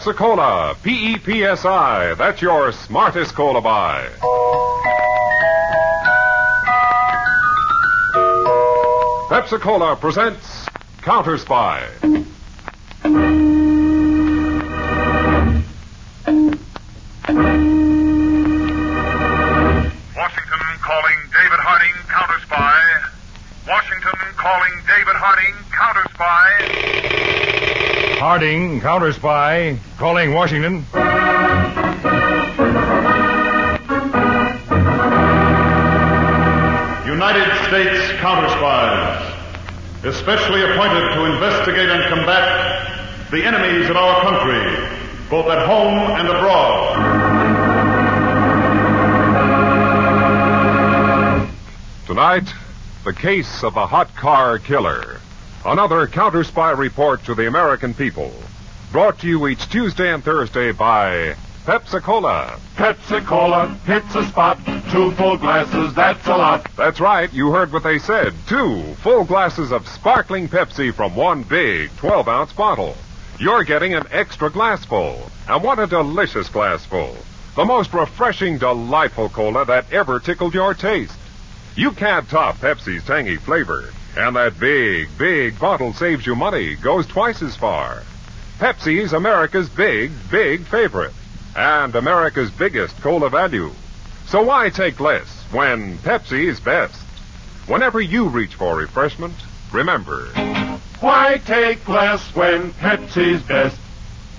Pepsi Cola, P E P S I. That's your smartest cola buy. Pepsi Cola presents Counter Spy. Harding, counter spy, calling Washington. United States counter spies, especially appointed to investigate and combat the enemies of our country, both at home and abroad. Tonight, the case of the hot car killer. Another counter spy report to the American people. Brought to you each Tuesday and Thursday by Pepsi Cola. Pepsi Cola hits a spot. Two full glasses, that's a lot. That's right, you heard what they said. Two full glasses of sparkling Pepsi from one big 12 ounce bottle. You're getting an extra glassful. And what a delicious glassful. The most refreshing, delightful cola that ever tickled your taste. You can't top Pepsi's tangy flavor. And that big, big bottle saves you money, goes twice as far. Pepsi's America's big, big favorite. And America's biggest cola value. So why take less when Pepsi is best? Whenever you reach for refreshment, remember. Why take less when Pepsi's best?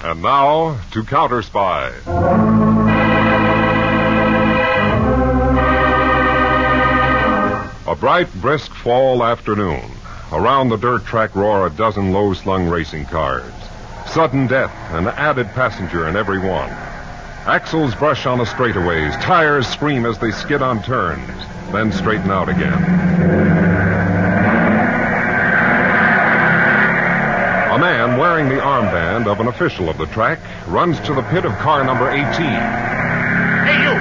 And now to Counter Spy. Bright, brisk fall afternoon. Around the dirt track roar a dozen low slung racing cars. Sudden death, an added passenger in every one. Axles brush on the straightaways, tires scream as they skid on turns, then straighten out again. A man wearing the armband of an official of the track runs to the pit of car number 18. Hey, you.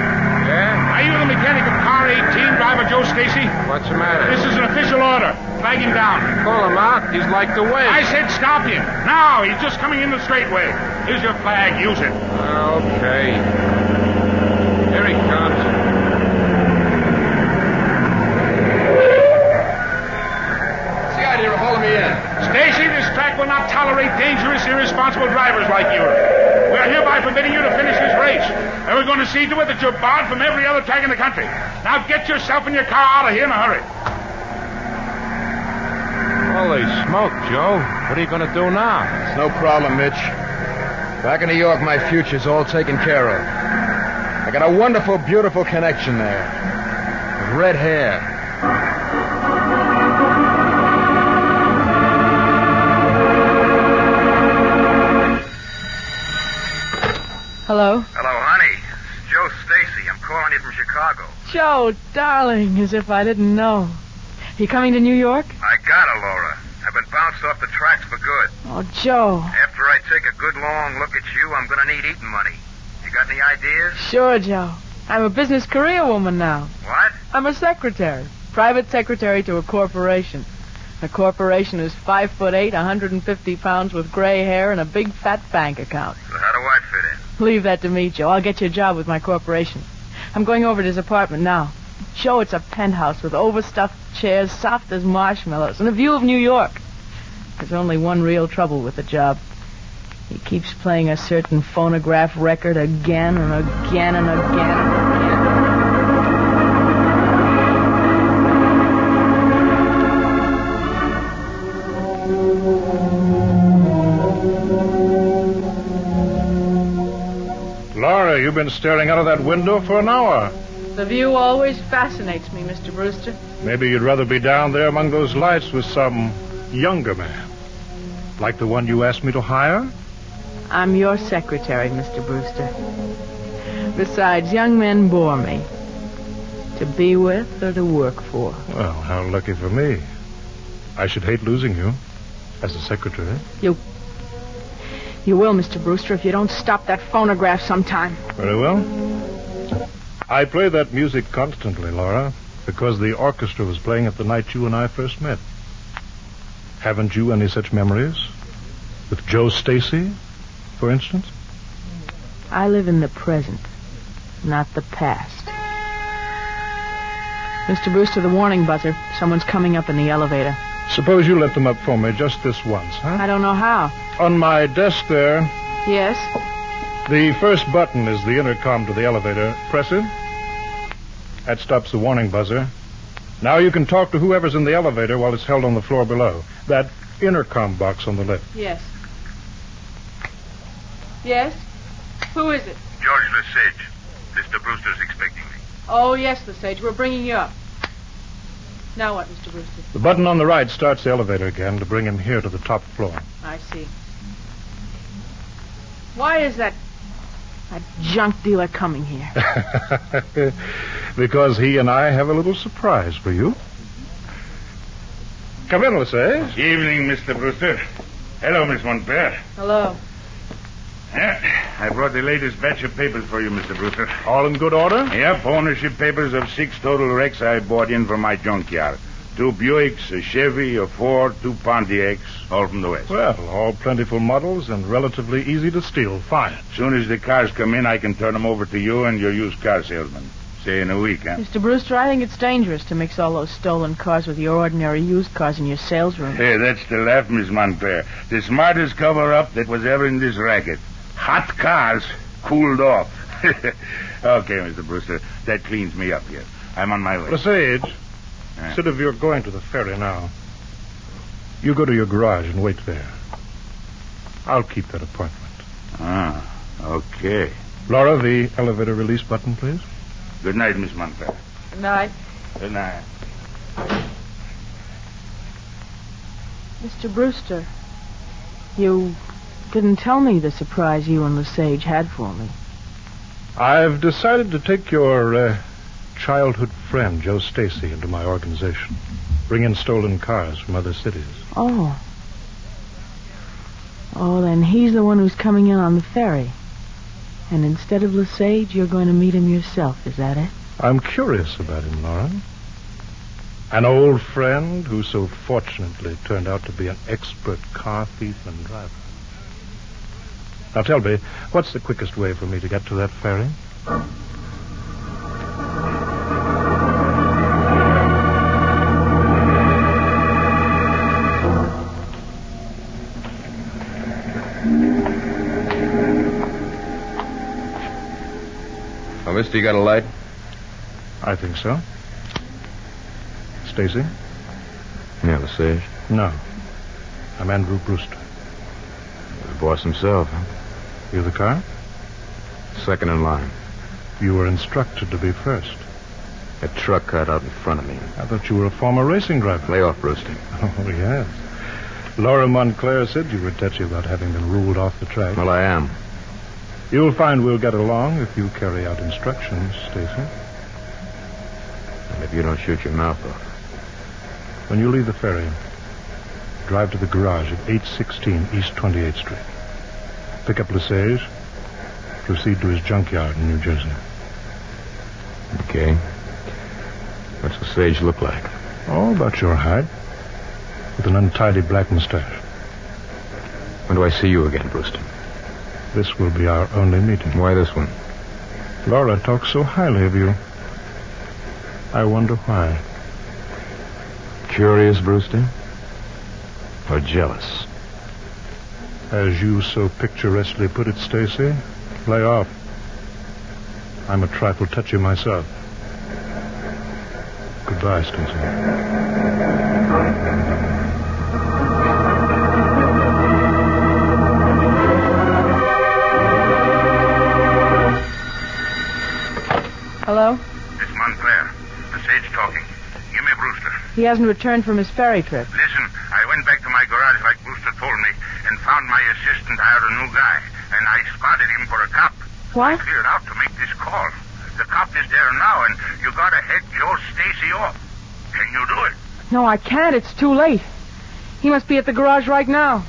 Yeah? Are you the mechanic of car 18, driver Joe Stacy? What's the matter? This is an official order. Flag him down. Call him out. He's like the way. I said stop him. Now, he's just coming in the straightway. Here's your flag. Use it. Okay. Here he comes. Stacy, this track will not tolerate dangerous, irresponsible drivers like you. We're hereby forbidding you to finish this race. And we're going to see to it that you're barred from every other track in the country. Now get yourself and your car out of here in a hurry. Holy smoke, Joe. What are you going to do now? It's no problem, Mitch. Back in New York, my future's all taken care of. I got a wonderful, beautiful connection there. With red hair. Hello? Hello, honey. It's Joe Stacy. I'm calling you from Chicago. Joe, darling, as if I didn't know. You coming to New York? I gotta, Laura. I've been bounced off the tracks for good. Oh, Joe. After I take a good long look at you, I'm going to need eating money. You got any ideas? Sure, Joe. I'm a business career woman now. What? I'm a secretary. Private secretary to a corporation. The corporation is five foot eight, 150 pounds with gray hair, and a big fat bank account. So how do I fit in? Leave that to me, Joe. I'll get you a job with my corporation. I'm going over to his apartment now. Joe, it's a penthouse with overstuffed chairs, soft as marshmallows, and a view of New York. There's only one real trouble with the job. He keeps playing a certain phonograph record again and again and again you've been staring out of that window for an hour. The view always fascinates me, Mr. Brewster. Maybe you'd rather be down there among those lights with some younger man. Like the one you asked me to hire? I'm your secretary, Mr. Brewster. Besides, young men bore me. To be with or to work for. Well, how lucky for me. I should hate losing you as a secretary. You. You will, Mr. Brewster, if you don't stop that phonograph sometime. Very well. I play that music constantly, Laura, because the orchestra was playing it the night you and I first met. Haven't you any such memories? With Joe Stacy, for instance? I live in the present, not the past. Mr. Brewster, the warning buzzer. Someone's coming up in the elevator. Suppose you let them up for me just this once, huh? I don't know how. On my desk there, Yes? the first button is the intercom to the elevator. Press it. That stops the warning buzzer. Now you can talk to whoever's in the elevator while it's held on the floor below. That intercom box on the left. Yes. Yes? Who is it? George Lesage. Mr. Brewster's expecting me. Oh, yes, Lesage. We're bringing you up. Now what, Mr. Brewster? The button on the right starts the elevator again to bring him here to the top floor. I see. Why is that that junk dealer coming here? because he and I have a little surprise for you. Come in, Lesage. Evening, Mr. Brewster. Hello, Miss Montclair. Hello. Yeah, I brought the latest batch of papers for you, Mr. Brewster. All in good order? Yep, ownership papers of six total wrecks I bought in from my junkyard. Two Buicks, a Chevy, a Ford, two Pontiacs, all from the West. Well, all plentiful models and relatively easy to steal. Fine. As soon as the cars come in, I can turn them over to you and your used car salesman. Say in a week, huh? Mr. Brewster, I think it's dangerous to mix all those stolen cars with your ordinary used cars in your sales room. Hey, that's the laugh, Miss Montclair. The smartest cover-up that was ever in this racket. Hot cars cooled off. okay, Mr. Brewster, that cleans me up here. I'm on my way. Lesage, Yeah. instead of your going to the ferry now, you go to your garage and wait there. I'll keep that appointment. Ah, okay. Laura, the elevator release button, please. Good night, Miss Montclair. Good night. Good night. Mr. Brewster, you didn't tell me the surprise you and Lesage had for me. I've decided to take your uh, childhood friend, Joe Stacy, into my organization. Bring in stolen cars from other cities. Oh. Oh, then he's the one who's coming in on the ferry. And instead of Lesage, you're going to meet him yourself, is that it? I'm curious about him, Laura. An old friend who so fortunately turned out to be an expert car thief and driver. Now tell me, what's the quickest way for me to get to that ferry? Oh, mister, you got a light? I think so. Stacy? Yeah, Lesage. No. I'm Andrew Brewster. The boss himself, huh? You the car? Second in line. You were instructed to be first. A truck cut out in front of me. I thought you were a former racing driver. Lay off, Brewster. Oh, yes. Laura Montclair said you were touchy about having been ruled off the track. Well, I am. You'll find we'll get along if you carry out instructions, Stacy. And if you don't shoot your mouth off. When you leave the ferry, drive to the garage at 816 East 28th Street. Pick up Lesage. Proceed to his junkyard in New Jersey. Okay. What's Lesage look like? Oh, about your height. With an untidy black mustache. When do I see you again, Brewster? This will be our only meeting. Why this one? Laura talks so highly of you. I wonder why. Curious, Brewster? Or jealous? As you so picturesquely put it, Stacy, lay off. I'm a trifle touchy myself. Goodbye, Stacy. Hello? It's Montclair. Lesage talking. Give me Brewster. He hasn't returned from his ferry trip. Listen, I went back to my garage like Brewster told me and found my assistant hired a new guy. And I spotted him for a cop. I What? cleared out to make this call. The cop is there now, and you gotta head Joe Stacy off. Can you do it? No, I can't. It's too late. He must be at the garage right now.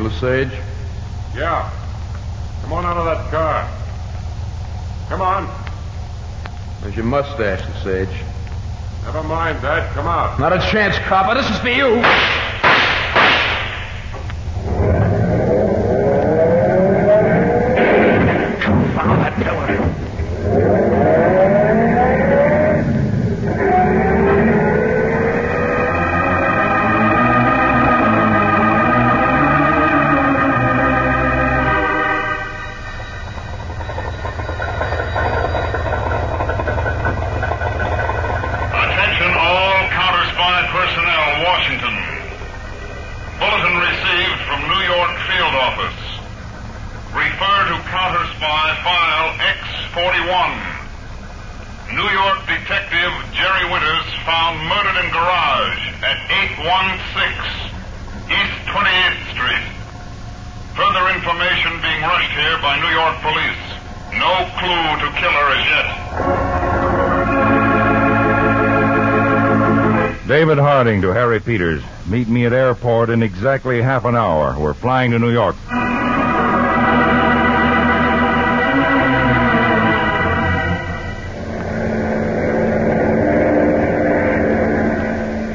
You, Lesage? Yeah. Come on out of that car. Come on. There's your mustache, Lesage. Never mind that. Come out. Not a chance, copper. This is for you. In exactly half an hour. We're flying to New York.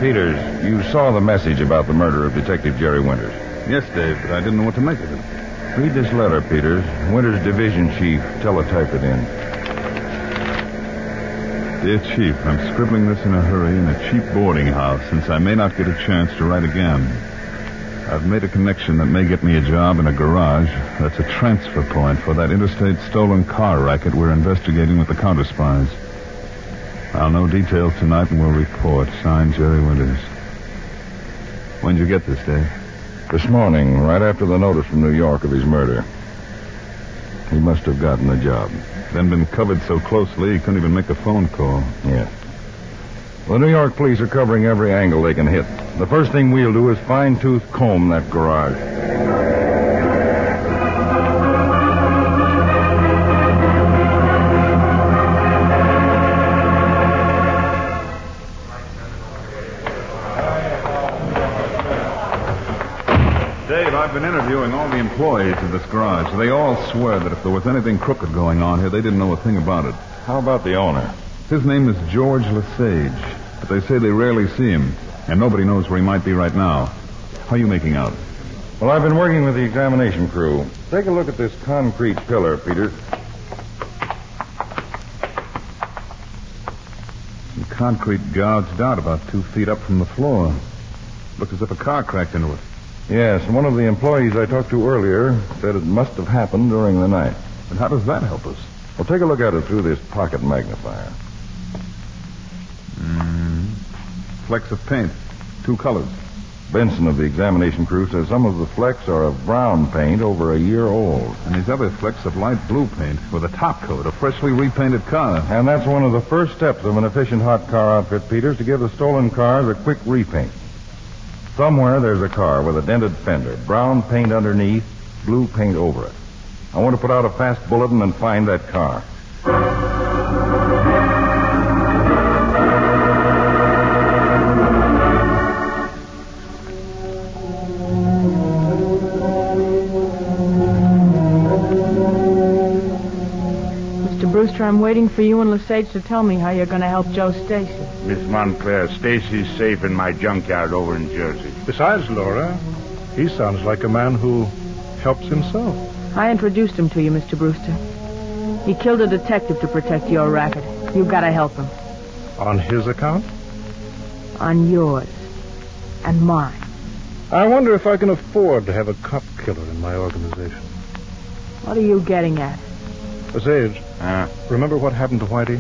Peters, you saw the message about the murder of Detective Jerry Winters. Yes, Dave, but I didn't know what to make of it. Read this letter, Peters. Winters' division chief teletyped it in. Dear Chief, I'm scribbling this in a hurry in a cheap boarding house since I may not get a chance to write again. I've made a connection that may get me a job in a garage. That's a transfer point for that interstate stolen car racket we're investigating with the counter spies. I'll know details tonight and will report. Signed, Jerry Winters. When'd you get this, Dave? This morning, right after the notice from New York of his murder. He must have gotten the job. Then been covered so closely he couldn't even make a phone call. Yeah. The New York police are covering every angle they can hit. The first thing we'll do is fine tooth comb that garage. Dave, I've been interviewing all the employees of this garage. They all swear that if there was anything crooked going on here, they didn't know a thing about it. How about the owner? His name is George Lesage, but they say they rarely see him, and nobody knows where he might be right now. How are you making out? Well, I've been working with the examination crew. Take a look at this concrete pillar, Peter. The concrete gouged out about two feet up from the floor. Looks as if a car cracked into it. Yes, and one of the employees I talked to earlier said it must have happened during the night. And how does that help us? Well, take a look at it through this pocket magnifier. Mm. Flecks of paint. Two colors. Benson of the examination crew says some of the flecks are of brown paint over a year old. And these other flecks of light blue paint with a top coat, a freshly repainted car. And that's one of the first steps of an efficient hot car outfit, Peters, to give the stolen cars a quick repaint. Somewhere there's a car with a dented fender, brown paint underneath, blue paint over it. I want to put out a fast bulletin and find that car. I'm waiting for you and Lesage to tell me how you're going to help Joe Stacy. Miss Montclair, Stacy's safe in my junkyard over in Jersey. Besides, Laura, he sounds like a man who helps himself. I introduced him to you, Mr. Brewster. He killed a detective to protect your racket. You've got to help him. On his account? On yours. And mine. I wonder if I can afford to have a cop killer in my organization. What are you getting at? Sage, Uh, remember what happened to Whitey?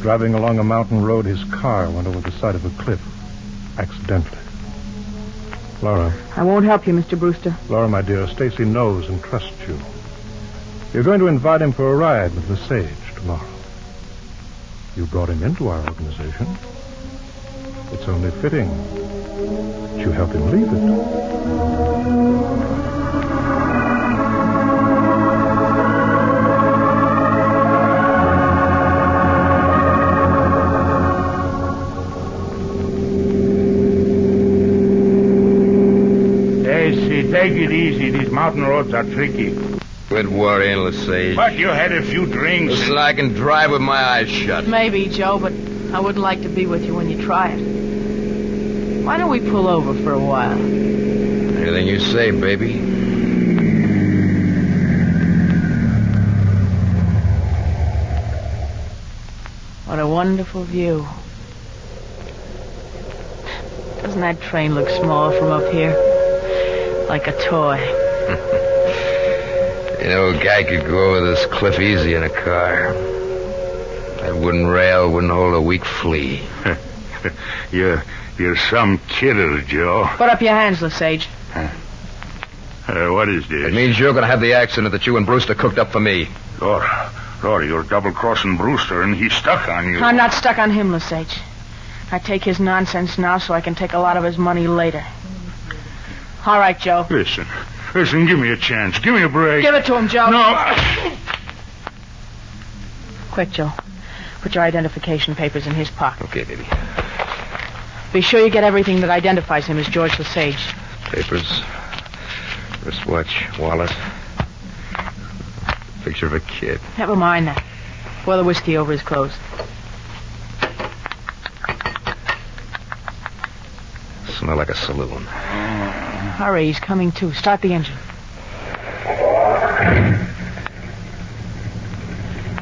Driving along a mountain road, his car went over the side of a cliff. Accidentally. Laura, I won't help you, Mr. Brewster. Laura, my dear, Stacy knows and trusts you. You're going to invite him for a ride with Lesage tomorrow. You brought him into our organization. It's only fitting that you help him leave it. Mountain roads are tricky. Quit worrying, Lesage. But you had a few drinks. Listen, I can drive with my eyes shut. Maybe, Joe, but I wouldn't like to be with you when you try it. Why don't we pull over for a while? Anything you say, baby. What a wonderful view. Doesn't that train look small from up here? Like a toy. You know, a guy could go over this cliff easy in a car. That wooden rail wouldn't hold a weak flea. You're, you're some kidder, Joe. Put up your hands, Lesage. Uh, what is this? It means you're going to have the accident that you and Brewster cooked up for me. Laura, Laura, you're double-crossing Brewster, and he's stuck on you. I'm not stuck on him, Lesage. I take his nonsense now so I can take a lot of his money later. All right, Joe. Listen, listen, give me a chance. Give me a break. Give it to him, Joe. No. Quick, Joe. Put your identification papers in his pocket. Okay, baby. Be sure you get everything that identifies him as George Lesage. Papers, wristwatch, wallet, picture of a kid. Never mind that. Pour the whiskey over his clothes. Smell like a saloon. Hurry, he's coming too. Start the engine.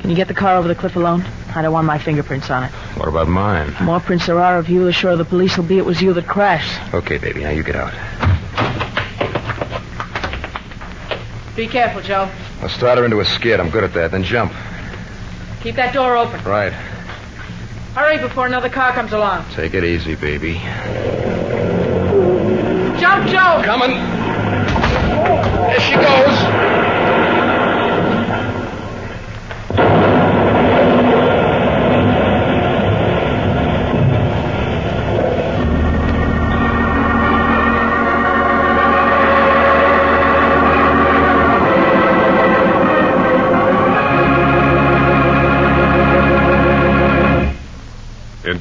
Can you get the car over the cliff alone? I don't want my fingerprints on it. What about mine? The more prints there are of you, the surer the police will be it was you that crashed. Okay, baby. Now you get out. Be careful, Joe. I'll start her into a skid. I'm good at that. Then jump. Keep that door open. Right. Hurry before another car comes along. Take it easy, baby. Jump, Joe! Coming. There she goes.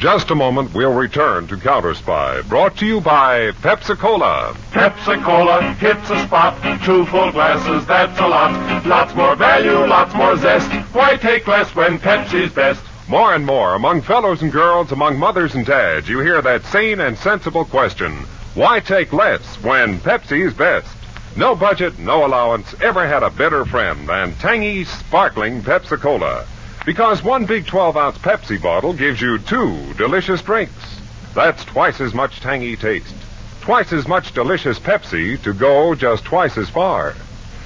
Just a moment, we'll return to Counter Spy, brought to you by Pepsi Cola. Pepsi Cola hits a spot. Two full glasses, that's a lot. Lots more value, lots more zest. Why take less when Pepsi's best? More and more, among fellows and girls, among mothers and dads, you hear that sane and sensible question why take less when Pepsi's best? No budget, no allowance ever had a better friend than tangy, sparkling Pepsi Cola. Because one big 12 ounce Pepsi bottle gives you two delicious drinks. That's twice as much tangy taste. Twice as much delicious Pepsi to go just twice as far.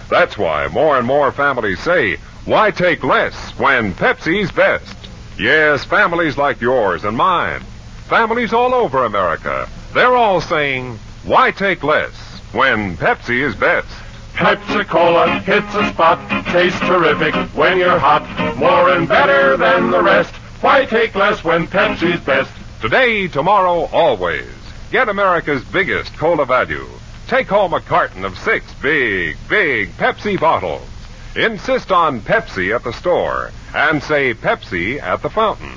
That's why more and more families say, why take less when Pepsi's best? Yes, families like yours and mine. Families all over America. They're all saying, why take less when Pepsi is best? Pepsi Cola hits a spot. Tastes terrific when you're hot. More and better than the rest. Why take less when Pepsi's best? Today, tomorrow, always. Get America's biggest cola value. Take home a carton of six big, big Pepsi bottles. Insist on Pepsi at the store and say Pepsi at the fountain.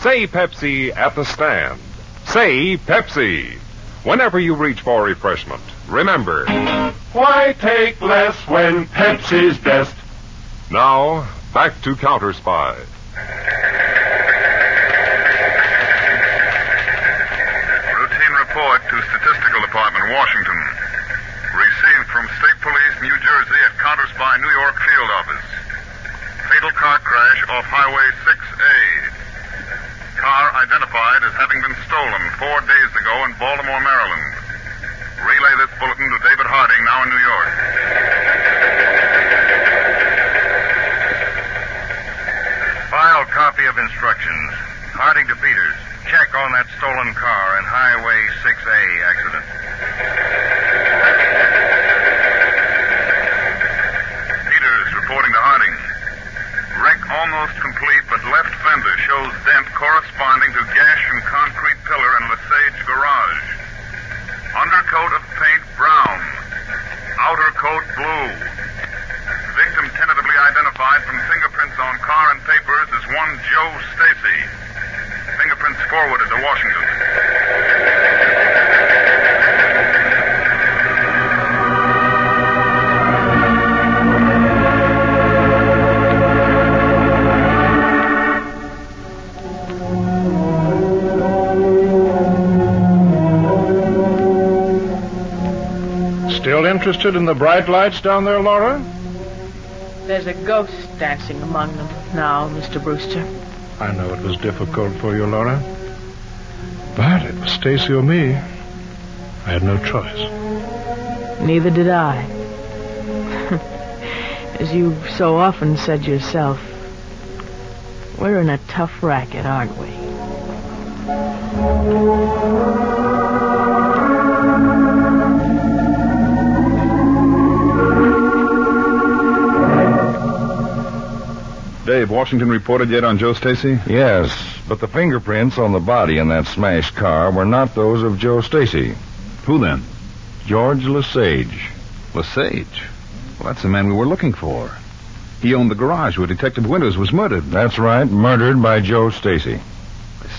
Say Pepsi at the stand. Say Pepsi. Whenever you reach for refreshment, remember. Why take less when Pepsi's best? Now, back to Counter Spy. Routine report to Statistical Department, Washington. Received from State Police, New Jersey at Counter Spy, New York Field Office. Fatal car crash off Highway 6A. Car identified as having been stolen four days ago in Baltimore, Maryland. Relay this bulletin to David Harding, now in New York. File copy of instructions. Harding to Peters. Check on that stolen car and Highway 6A accident. Peters reporting to Harding. Wreck almost complete, but left fender shows dent corresponding to gash and concrete pillar in Lesage garage. forwarded to Washington. Still interested in the bright lights down there, Laura? There's a ghost dancing among them now, Mr. Brewster. I know it was difficult for you, Laura. But it was Stacy or me. I had no choice. Neither did I. As you've so often said yourself, we're in a tough racket, aren't we? Dave, Washington reported yet on Joe Stacy? Yes, but the fingerprints on the body in that smashed car were not those of Joe Stacy. Who then? George Lesage. Lesage. Well, that's the man we were looking for. He owned the garage where Detective Winters was murdered. That's right, murdered by Joe Stacy.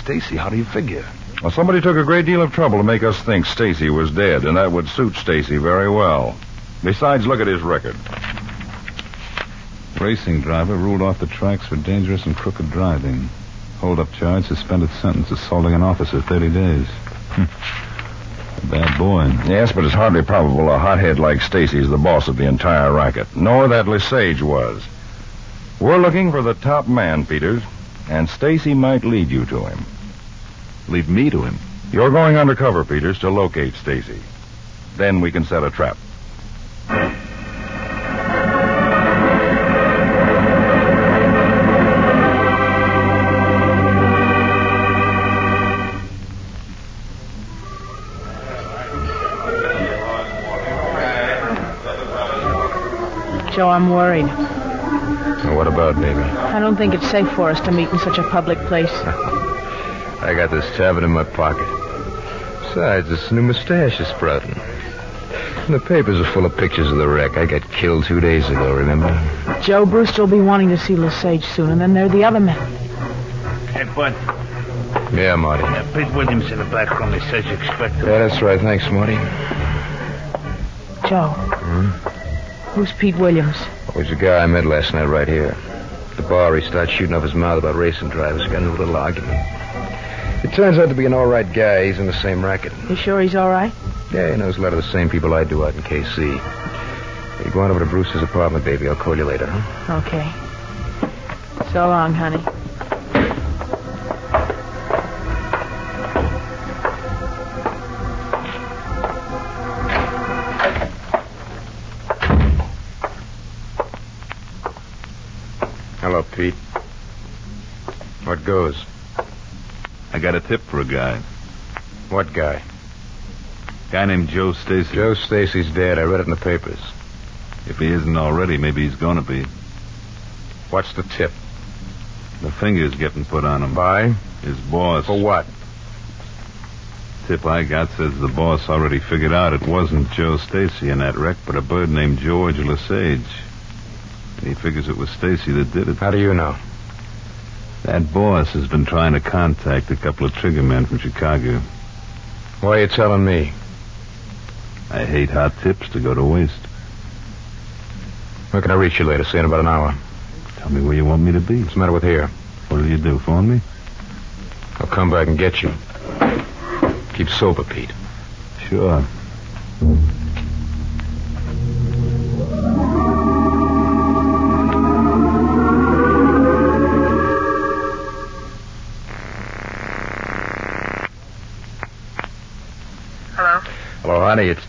Stacy, how do you figure? Well, somebody took a great deal of trouble to make us think Stacy was dead, and that would suit Stacy very well. Besides, look at his record. Racing driver ruled off the tracks for dangerous and crooked driving. Hold up charge, suspended sentence, assaulting an officer, 30 days. a bad boy. Yes, but it's hardly probable a hothead like Stacy's the boss of the entire racket, nor that Lesage was. We're looking for the top man, Peters, and Stacy might lead you to him. Lead me to him? You're going undercover, Peters, to locate Stacy. Then we can set a trap. Joe, I'm worried. Well, what about, baby? I don't think it's safe for us to meet in such a public place. I got this tavern in my pocket. Besides, this new mustache is sprouting. And the papers are full of pictures of the wreck. I got killed two days ago, remember? Joe Brewster will be wanting to see Lesage soon, and then there are the other men. Hey, Bud. Yeah, Marty. Yeah, Pete Williams in the back room. He says you expect him. Yeah, that's right. Thanks, Marty. Joe. Hmm? Who's Pete Williams? Oh, he's a guy I met last night right here. At the bar, he starts shooting off his mouth about racing drivers. Got into a little argument. It turns out to be an all right guy. He's in the same racket. You sure he's all right? Yeah, he knows a lot of the same people I do out in KC. You go on over to Brewster's apartment, baby. I'll call you later, huh? Okay. So long, honey. Hello, Pete. What goes? I got a tip for a guy. What guy? Guy named Joe Stacy. Joe Stacy's dead. I read it in the papers. If he isn't already, maybe he's gonna be. What's the tip? The finger's getting put on him. By? His boss. For what? Tip I got says the boss already figured out it wasn't Joe Stacy in that wreck, but a bird named George Lesage. He figures it was Stacy that did it. How do you know? That boss has been trying to contact a couple of trigger men from Chicago. Why are you telling me? I hate hot tips to go to waste. Where can I reach you later? Say in about an hour. Tell me where you want me to be. What's the matter with here? What do you do? Phone me? I'll come back and get you. Keep sober, Pete. Sure.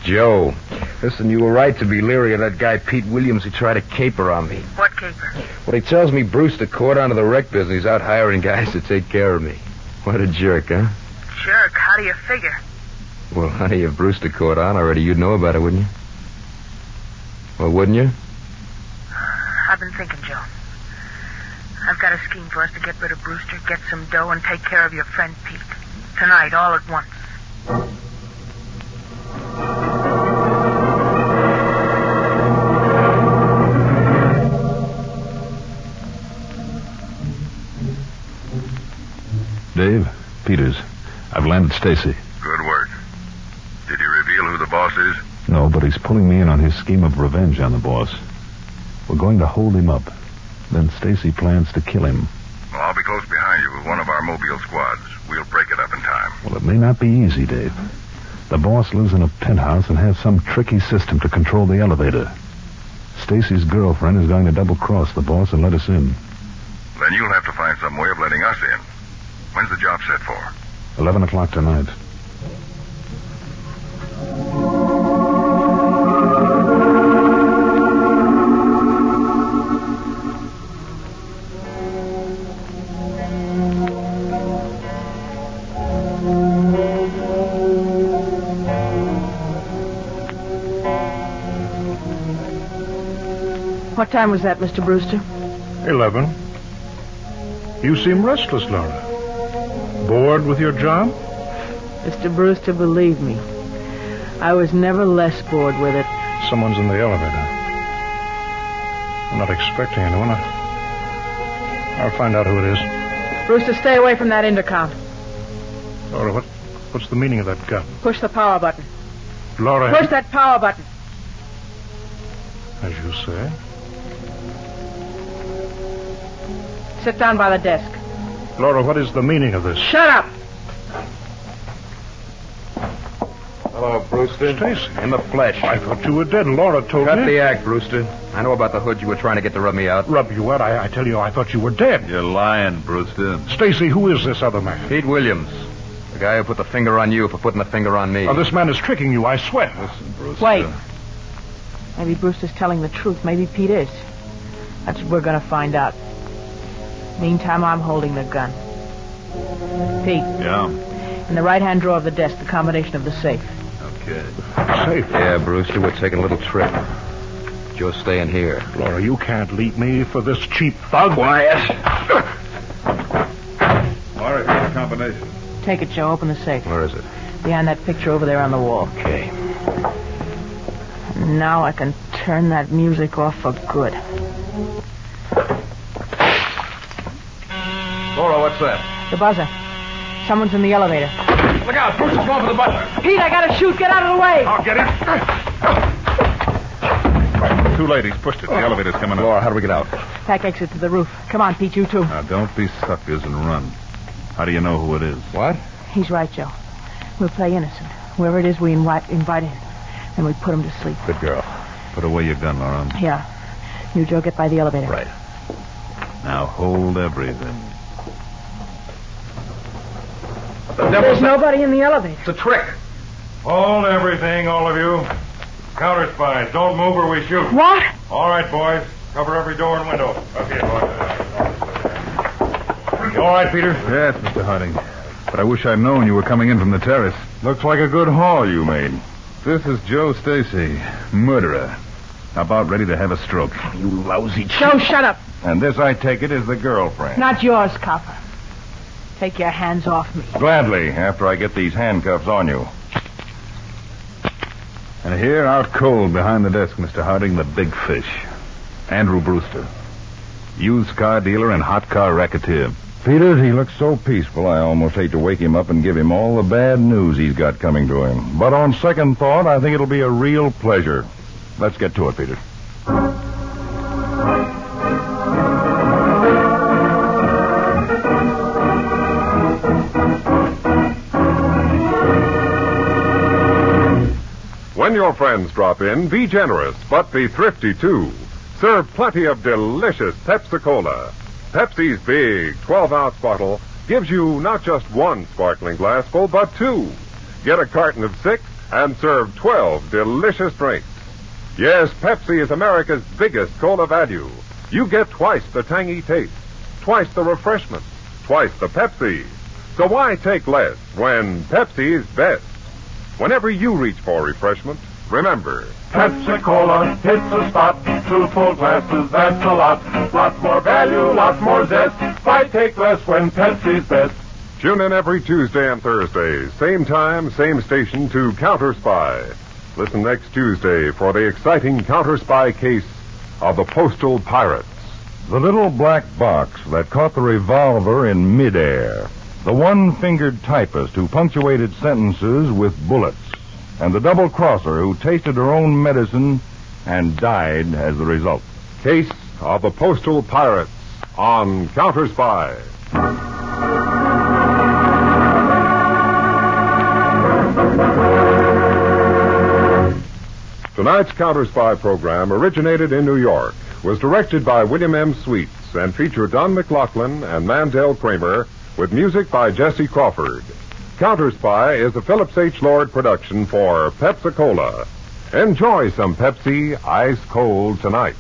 Joe. Listen, you were right to be leery of that guy Pete Williams who tried to caper on me. What caper? Well, he tells me Brewster caught onto the wreck business. He's out hiring guys to take care of me. What a jerk, huh? Jerk. How do you figure? Well, honey, if Brewster caught on already, you'd know about it, wouldn't you? Well, wouldn't you? I've been thinking, Joe. I've got a scheme for us to get rid of Brewster, get some dough, and take care of your friend Pete. Tonight, all at once. Stacy. Good work. Did he reveal who the boss is? No, but he's pulling me in on his scheme of revenge on the boss. We're going to hold him up. Then Stacy plans to kill him. Well, I'll be close behind you with one of our mobile squads. We'll break it up in time. Well, it may not be easy, Dave. The boss lives in a penthouse and has some tricky system to control the elevator. Stacy's girlfriend is going to double cross the boss and let us in. Then you'll have to find some way of letting us in. When's the job set for? Eleven o'clock tonight. What time was that, Mr. Brewster? Eleven. You seem restless, Laura. Bored with your job? Mr. Brewster, believe me, I was never less bored with it. Someone's in the elevator. I'm not expecting anyone. I... I'll find out who it is. Brewster, stay away from that intercom. Laura, what, what's the meaning of that gun? Push the power button. Laura, Push that power button. as you say. Sit down by the desk. Laura, what is the meaning of this? Shut up. Hello, Brewster. Stacy. In the flesh. I thought you were dead. Laura told Cut me. the act, Brewster. I know about the hood you were trying to get to rub me out. Rub you out. I, I tell you, I thought you were dead. You're lying, Brewster. Stacy, who is this other man? Pete Williams. The guy who put the finger on you for putting the finger on me. Oh, this man is tricking you, I swear. Listen, Brewster. Wait. Maybe Brewster's telling the truth. Maybe Pete is. That's what we're going to find out. Meantime, I'm holding the gun. Pete, Yeah. in the right-hand drawer of the desk, the combination of the safe. Okay. Safe. Yeah, Brewster, we're taking a little trip. Joe's staying here. Laura, you can't leave me for this cheap thug. Quiet. Laura, here's the combination. Take it, Joe. Open the safe. Where is it? Behind that picture over there on the wall. Okay. Now I can turn that music off for good. Laura, what's that? The buzzer. Someone's in the elevator. Look out, Brewster's going for the butler. Pete, I gotta shoot. Get out of the way. I'll get him. Too late. He's pushed it. The elevator's coming up. Laura, how do we get out? Back exit to the roof. Come on, Pete, you too. Now, don't be suckers and run. How do you know who it is? What? He's right, Joe. We'll play innocent. Whoever it is we invite, invite in. And we put him to sleep. Good girl. Put away your gun, Laura. Yeah. You, Joe, get by the elevator. Right. Now hold everything. What the There's devil's that? nobody in the elevator. It's a trick. Hold everything, all of you. Counter spies. Don't move or we shoot. What? All right, boys. Cover every door and window. Up here, boys. You all right, Peter? Yes, Mr. Harding. But I wish I'd known you were coming in from the terrace. Looks like a good haul you made. This is Joe Stacy, murderer. About ready to have a stroke. You lousy Joe, shut up. And this, I take it, is the girlfriend. Not yours, copper. Take your hands off me. Gladly, after I get these handcuffs on you. And here, out cold behind the desk, Mr. Harding, the big fish. Andrew Brewster. Used car dealer and hot car racketeer. Peters, he looks so peaceful, I almost hate to wake him up and give him all the bad news he's got coming to him. But on second thought, I think it'll be a real pleasure. Let's get to it, Peters. When your friends drop in, be generous, but be thrifty too. Serve plenty of delicious Pepsi Cola. Pepsi's big 12 ounce bottle gives you not just one sparkling glassful, but two. Get a carton of six and serve 12 delicious drinks. Yes, Pepsi is America's biggest cola value. You get twice the tangy taste, twice the refreshment, twice the Pepsi. So why take less when Pepsi is best? Whenever you reach for refreshment, remember, Pepsi Cola hits the spot. Two full glasses, that's a lot. Lot more value, lot more zest. Why take less when Pepsi's best? tune in every Tuesday and Thursday, same time, same station to Counter Spy. Listen next Tuesday for the exciting Counter Spy case of the Postal Pirates. The little black box that caught the revolver in midair. The one fingered typist who punctuated sentences with bullets. And the double crosser who tasted her own medicine and died as the result. Case of the Postal Pirates on Counter Spy. Tonight's Counter Spy program originated in New York, was directed by William M. Sweets, and featured Don McLaughlin and Mandel Kramer, with music by Jesse Crawford. Counter Spy is a Phillips H. Lord production for Pepsi Cola. Enjoy some Pepsi ice cold tonight.